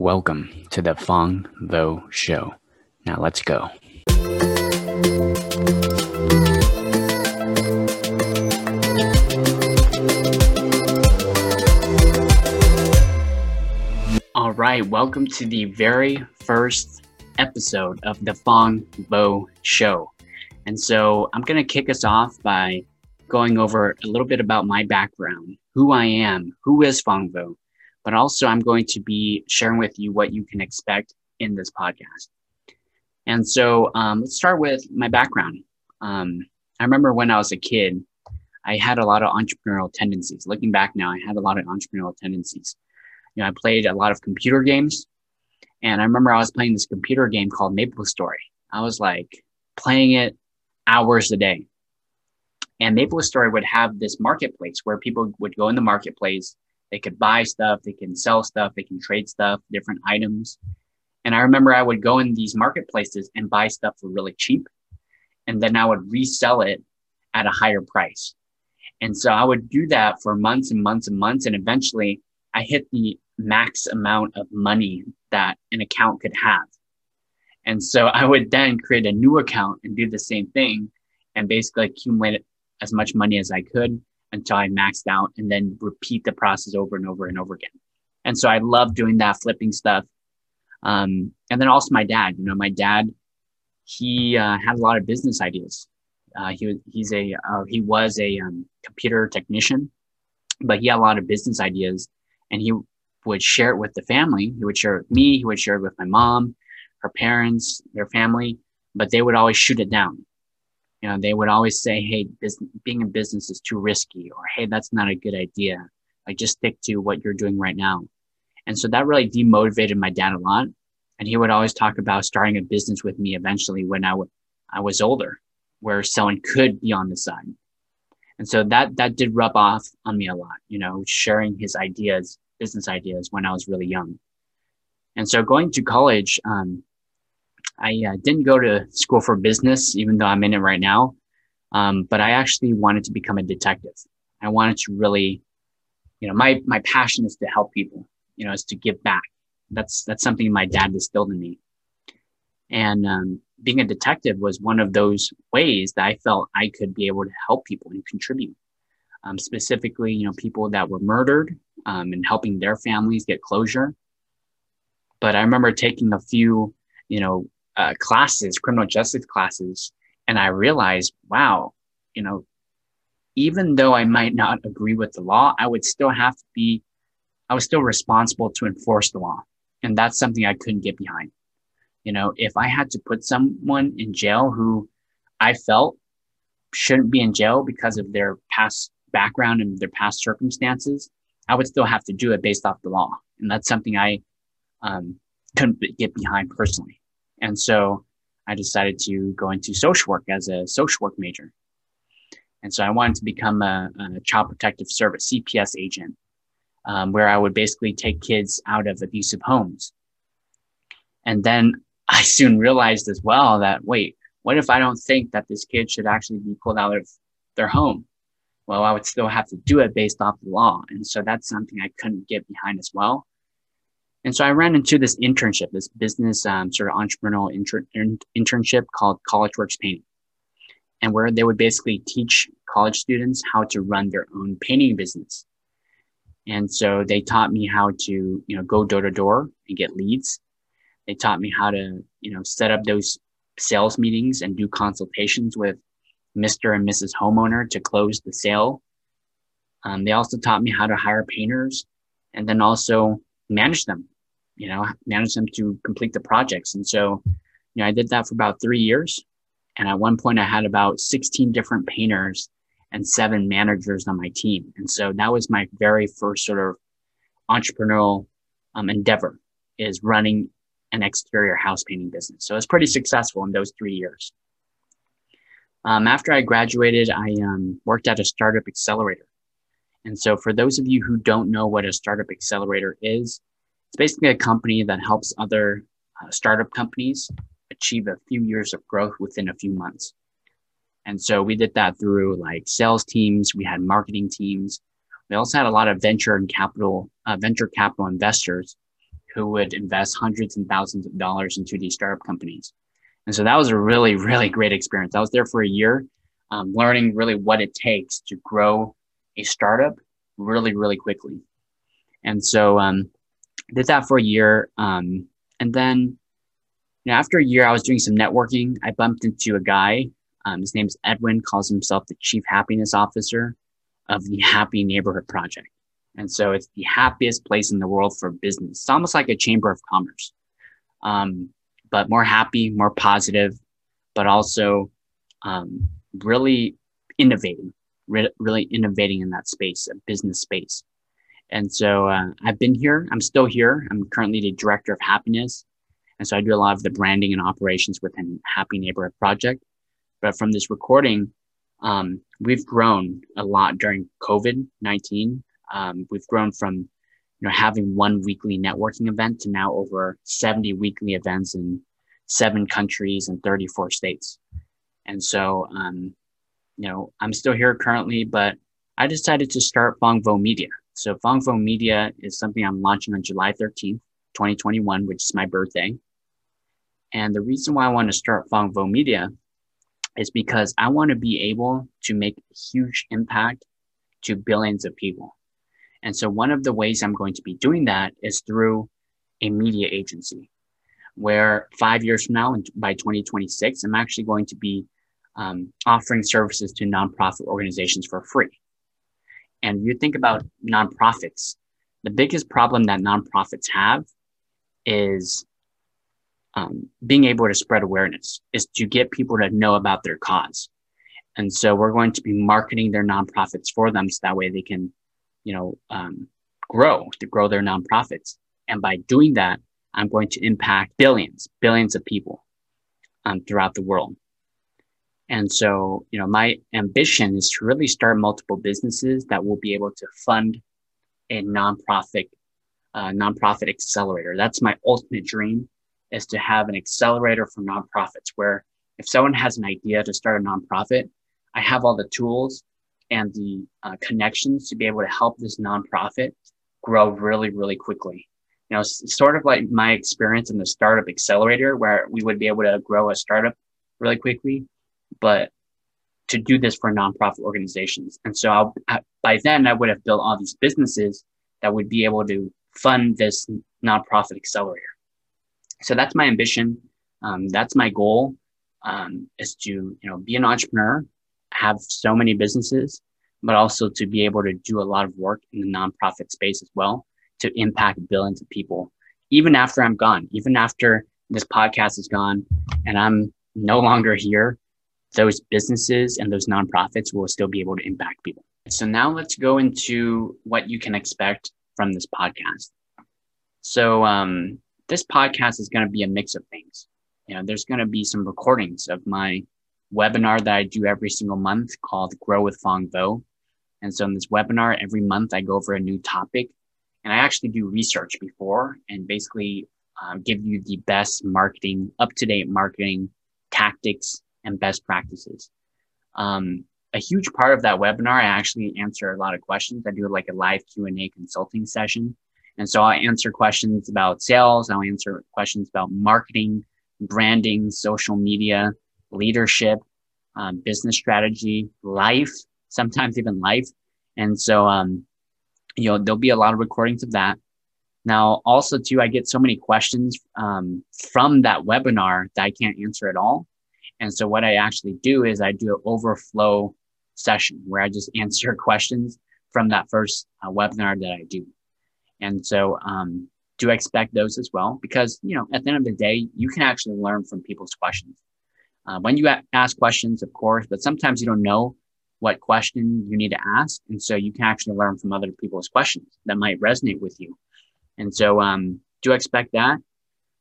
Welcome to the Phong Vo Show. Now let's go. All right, welcome to the very first episode of the Phong Vo Show. And so I'm going to kick us off by going over a little bit about my background, who I am, who is Phong Vo, but also I'm going to be sharing with you what you can expect in this podcast. And so um, let's start with my background. Um, I remember when I was a kid, I had a lot of entrepreneurial tendencies. Looking back now, I had a lot of entrepreneurial tendencies. You know, I played a lot of computer games, and I remember I was playing this computer game called Maple Story. I was like playing it hours a day. And Maple Story would have this marketplace where people would go in the marketplace. They could buy stuff, they can sell stuff, they can trade stuff, different items. And I remember I would go in these marketplaces and buy stuff for really cheap. And then I would resell it at a higher price. And so I would do that for months and months and months. And eventually I hit the max amount of money that an account could have. And so I would then create a new account and do the same thing and basically accumulate as much money as I could until I maxed out and then repeat the process over and over and over again. And so I love doing that, flipping stuff. Um, and then also my dad, you know, my dad, he uh, had a lot of business ideas. Uh, he was, he's a, uh, he was a um, computer technician, but he had a lot of business ideas and he would share it with the family. He would share it with me. He would share it with my mom, her parents, their family, but they would always shoot it down. You know, they would always say, Hey, business, being in business is too risky, or Hey, that's not a good idea. Like just stick to what you're doing right now. And so that really demotivated my dad a lot. And he would always talk about starting a business with me eventually when I, w- I was older, where selling could be on the side. And so that, that did rub off on me a lot, you know, sharing his ideas, business ideas when I was really young. And so going to college, um, I uh, didn't go to school for business, even though I'm in it right now. Um, but I actually wanted to become a detective. I wanted to really, you know, my, my passion is to help people, you know, is to give back. That's, that's something my dad instilled in me. And, um, being a detective was one of those ways that I felt I could be able to help people and contribute. Um, specifically, you know, people that were murdered, um, and helping their families get closure. But I remember taking a few, you know, uh, classes, criminal justice classes, and I realized, wow, you know, even though I might not agree with the law, I would still have to be, I was still responsible to enforce the law. And that's something I couldn't get behind. You know, if I had to put someone in jail who I felt shouldn't be in jail because of their past background and their past circumstances, I would still have to do it based off the law. And that's something I um, couldn't get behind personally. And so I decided to go into social work as a social work major. And so I wanted to become a, a child protective service CPS agent, um, where I would basically take kids out of abusive homes. And then I soon realized as well that wait, what if I don't think that this kid should actually be pulled out of their home? Well, I would still have to do it based off the law. And so that's something I couldn't get behind as well. And so I ran into this internship, this business um, sort of entrepreneurial inter- internship called College Works Painting, and where they would basically teach college students how to run their own painting business. And so they taught me how to, you know, go door to door and get leads. They taught me how to, you know, set up those sales meetings and do consultations with Mr. and Mrs. Homeowner to close the sale. Um, they also taught me how to hire painters and then also manage them, you know, manage them to complete the projects. And so, you know, I did that for about three years. And at one point I had about 16 different painters and seven managers on my team. And so that was my very first sort of entrepreneurial um, endeavor is running an exterior house painting business. So it's pretty successful in those three years. Um, after I graduated, I um, worked at a startup accelerator. And so, for those of you who don't know what a startup accelerator is, it's basically a company that helps other uh, startup companies achieve a few years of growth within a few months. And so, we did that through like sales teams, we had marketing teams. We also had a lot of venture and capital, uh, venture capital investors who would invest hundreds and thousands of dollars into these startup companies. And so that was a really, really great experience. I was there for a year, um, learning really what it takes to grow a startup really, really quickly. And so um, did that for a year. Um, and then you know, after a year, I was doing some networking. I bumped into a guy. Um, his name is Edwin, calls himself the Chief Happiness Officer of the Happy Neighborhood Project. And so it's the happiest place in the world for business. It's almost like a chamber of commerce, um, but more happy, more positive, but also um, really innovating, re- really innovating in that space, a business space. And so uh, I've been here. I'm still here. I'm currently the director of happiness. And so I do a lot of the branding and operations within Happy Neighborhood Project. But from this recording, um, we've grown a lot during COVID 19 um, we've grown from you know having one weekly networking event to now over 70 weekly events in seven countries and 34 states. And so, um, you know, I'm still here currently, but I decided to start Phong Vo Media. So Phong Vo Media is something I'm launching on July 13th, 2021, which is my birthday. And the reason why I want to start Phong Vo Media is because I want to be able to make a huge impact to billions of people. And so one of the ways I'm going to be doing that is through a media agency, where five years from now, and by 2026, I'm actually going to be um, offering services to nonprofit organizations for free. And you think about nonprofits, the biggest problem that nonprofits have is um, being able to spread awareness, is to get people to know about their cause. And so we're going to be marketing their nonprofits for them so that way they can you know, um, grow to grow their nonprofits. And by doing that, I'm going to impact billions, billions of people um, throughout the world. And so, you know, my ambition is to really start multiple businesses that will be able to fund a nonprofit, uh, nonprofit accelerator. That's my ultimate dream is to have an accelerator for nonprofits where if someone has an idea to start a nonprofit, I have all the tools and the uh, connections to be able to help this nonprofit grow really, really quickly. You know, sort of like my experience in the startup accelerator, where we would be able to grow a startup really quickly, but to do this for nonprofit organizations. And so I'll, by then, I would have built all these businesses that would be able to fund this nonprofit accelerator. So that's my ambition. Um, that's my goal um, is to you know be an entrepreneur have so many businesses, but also to be able to do a lot of work in the nonprofit space as well to impact billions of people. Even after I'm gone, even after this podcast is gone and I'm no longer here, those businesses and those nonprofits will still be able to impact people. So now let's go into what you can expect from this podcast. So um, this podcast is going to be a mix of things. You know, there's going to be some recordings of my webinar that I do every single month called Grow with Phong Vo. And so in this webinar, every month I go over a new topic and I actually do research before and basically um, give you the best marketing, up to date marketing tactics and best practices. Um, a huge part of that webinar, I actually answer a lot of questions. I do like a live Q and A consulting session. And so I answer questions about sales. I'll answer questions about marketing, branding, social media, leadership, um, business strategy, life, sometimes even life. And so, um, you know, there'll be a lot of recordings of that. Now, also too, I get so many questions um, from that webinar that I can't answer at all. And so what I actually do is I do an overflow session where I just answer questions from that first uh, webinar that I do. And so, um, do expect those as well because, you know, at the end of the day, you can actually learn from people's questions uh, when you ask questions, of course, but sometimes you don't know what question you need to ask. And so you can actually learn from other people's questions that might resonate with you. And so um, do expect that.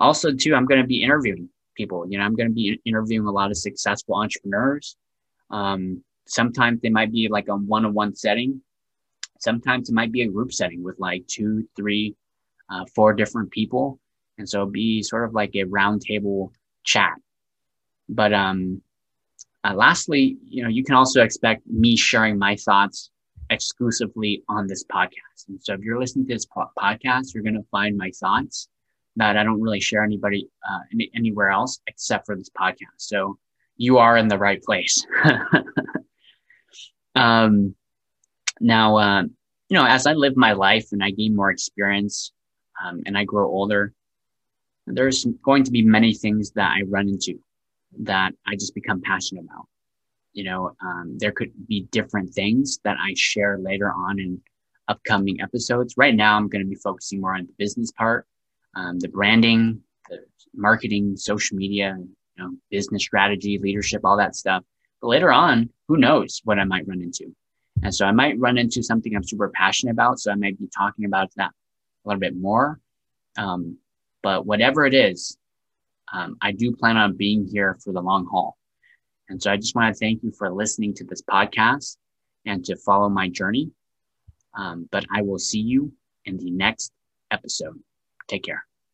Also, too, I'm going to be interviewing people. You know, I'm going to be interviewing a lot of successful entrepreneurs. Um, sometimes they might be like a one-on-one setting. Sometimes it might be a group setting with like two, three, uh, four different people. And so be sort of like a roundtable chat but um, uh, lastly, you know, you can also expect me sharing my thoughts exclusively on this podcast. And so if you're listening to this po- podcast, you're going to find my thoughts that I don't really share anybody uh, any, anywhere else except for this podcast. So you are in the right place. um, now, uh, you know, as I live my life and I gain more experience um, and I grow older, there's going to be many things that I run into that I just become passionate about. You know, um, there could be different things that I share later on in upcoming episodes. Right now, I'm going to be focusing more on the business part, um, the branding, the marketing, social media, you know, business strategy, leadership, all that stuff. But later on, who knows what I might run into? And so I might run into something I'm super passionate about. So I might be talking about that a little bit more. Um, but whatever it is, um, I do plan on being here for the long haul. And so I just want to thank you for listening to this podcast and to follow my journey. Um, but I will see you in the next episode. Take care.